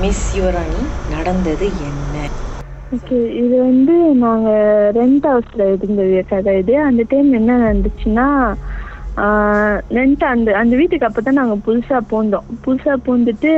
Miss யுவராணி நடந்தது என்ன? Okay இது வந்து நாங்க ரெண்ட் ஹவுஸ்ல இருந்த கதை இது. அந்த டைம் என்ன நடந்துச்சுன்னா ரெண்ட் அந்த அந்த வீட்டுக்கு அப்பதான் நாங்க புதுசா பூந்தோம். புதுசா பூந்துட்டு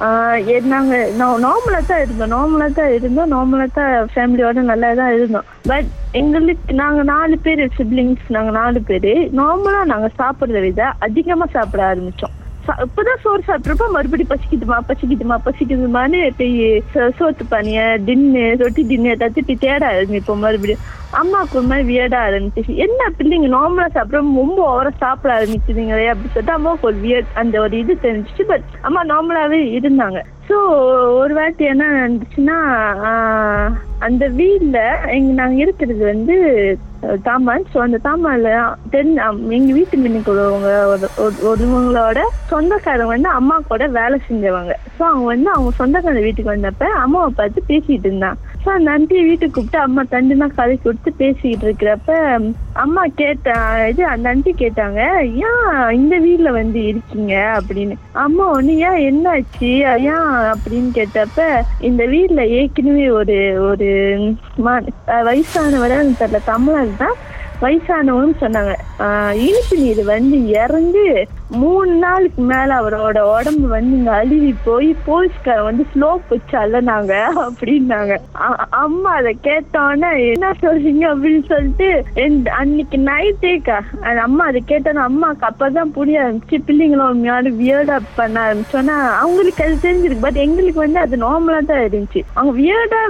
ஆஹ் எ- நாங்க நார்மலா தான் இருந்தோம். நார்மலா தான் இருந்தோம். நார்மலா தான் ஃபேமிலியோட நல்லா தான் இருந்தோம். பட் எங்களுக்கு நாங்க நாலு பேர் சிப்ளிங்ஸ் நாங்க நாலு பேரு நார்மலா நாங்க சாப்பிடுறத விட அதிகமா சாப்பிட ஆரம்பிச்சோம். இப்பதான் சோறு சாப்பிட்றப்ப மறுபடியும் பசிக்குதுமா பசிக்குதுமா பசிக்குதுமான்னு போய் சோ- சோத்து பானிய டின்னு ரொட்டி டின்னு ஏதாச்சும் தேட ஆரம்பிப்போம் மறுபடியும். அம்மாவுக்கு ஒரு மாதிரி ஆரம்பிச்சு ஆரம்பிச்சிச்சு. என்ன பிள்ளைங்க நார்மலா சாப்பிட்றோம் ரொம்ப ஓவரா சாப்பிட ஆரம்பிச்சுதுங்களே அப்படின்னு சொல்லிட்டு அம்மாவுக்கு ஒரு வியட் அந்த ஒரு இது தெரிஞ்சிச்சு பட் அம்மா நார்மலாவே இருந்தாங்க. ஸோ ஒரு வாட்டி என்ன நடந்துச்சுன்னா அந்த வீட்ல எங்க நாங்க இருக்கிறது வந்து அஹ், தாமான் ஸோ அந்த தாமான்ல தென் எங்க வீட்டு மின்னுக்கு ஒரு- ஒரு- ஒருவங்களோட சொந்தக்காரங்க வந்து அம்மா கூட வேலை செஞ்சவங்க. ஸோ அவங்க வந்து அவங்க சொந்தக்கார வீட்டுக்கு வந்தப்ப அம்மாவை பார்த்து பேசிட்டு இருந்தான் ஸோ அந்த ஆண்டி வீட்டுக்கு கூப்பிட்டு அம்மா தண்டுனா கதை கொடுத்து பேசிக்கிட்டு இருக்கிறப்ப அம்மா கேட்டா இது அந்த ஆண்டி கேட்டாங்க. ஏன் இந்த வீட்ல வந்து இருக்கீங்க? அப்படின்னு. அம்மா ஒண்ணு ஏன் என்னாச்சு? ஏன்? அப்படின்னு கேட்டப்ப இந்த வீட்ல ஏற்கனவே ஒரு ஒரு வயசானவரை தெரியல தமிழர் தான். வயசானவன்னு சொன்னாங்க. ஆஹ் இனிப்பு நீர் வந்து இறந்து மூணு நாளுக்கு மேல அவரோட உடம்பு வந்து இங்க அழுவி போய் போலீஸ்காரன் வந்து ஸ்லோப் வச்சு அள்ளனாங்க அப்படின்னாங்க. அம்மா அதை கேட்டோன்னே என்ன சொல்றீங்க? அப்படின்னு சொல்லிட்டு அன்னைக்கு நைட்டேக்கா அம்மா அதை கேட்டோன்னா அம்மாக்கு அப்பதான் புரிய ஆரம்பிச்சு பிள்ளைங்களும் உண்மையான வியர்டா பண்ண ஆரம்பிச்சோன்னா அவங்களுக்கு அது தெரிஞ்சிருக்கு. பட் எங்களுக்கு வந்து அது நார்மலா தான் இருந்துச்சு. அவங்க வியர்டா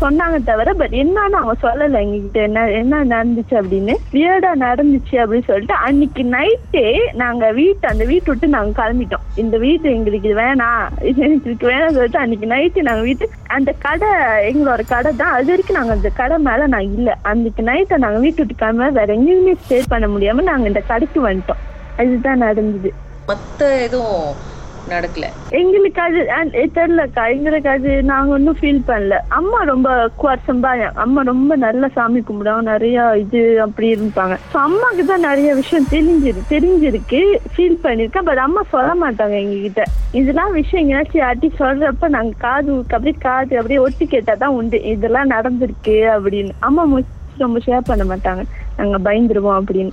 சொன்னாங்க தவிர பட் என்னன்னு அவங்க சொல்லல எங்ககிட்ட. என்ன என்ன நடந்துச்சு அப்படின்னு. வியர்டா நடந்துச்சு அப்படின்னு சொல்லிட்டு அன்னைக்கு நைட்டே நாங்க வீட்டு அந்த வீட்டு விட்டு நாங்க கிளம்பிட்டோம். இந்த வீட்டு எங்களுக்கு இது வேணாம் இது இதுக்கு வேணாம் சொல்லிட்டு அன்னைக்கு நைட்டு நாங்க வீட்டு அந்த கடை எங்களோட கடை தான். அது வரைக்கும் நாங்க அந்த கடை மேல நான் இல்ல. அன்னைக்கு நைட்டை நாங்க வீட்டு விட்டு கிளம்ப வேற எங்கேயுமே ஸ்டே பண்ண முடியாம நாங்க இந்த கடைக்கு வந்துட்டோம். அதுதான் நடந்தது. மத்த எதுவும் நடக்கல. எங்களுக்கு அது தெரியலக்கா. எங்களுக்கு அது நாங்க ஒன்றும் ஃபீல் பண்ணல. அம்மா ரொம்ப வருஷம்பா அம்மா ரொம்ப நல்லா சாமி கும்பிடுவாங்க. நிறைய இது அப்படி இருப்பாங்க. ஸோ அம்மாக்கு தான் நிறைய விஷயம் தெரிஞ்சிரு தெரிஞ்சிருக்கு ஃபீல் பண்ணிருக்கேன். பட் அம்மா சொல்ல மாட்டாங்க எங்ககிட்ட. இதெல்லாம் விஷயம் எங்கேயாச்சும் யார்ட்டி சொல்றப்ப நாங்க காது அப்படியே காது அப்படியே ஒட்டி கேட்டா தான் உண்டு. இதெல்லாம் நடந்திருக்கு அப்படின்னு. அம்மா ரொம்ப ஷேர் பண்ண மாட்டாங்க. நாங்க பயந்துருவோம் அப்படின்னு.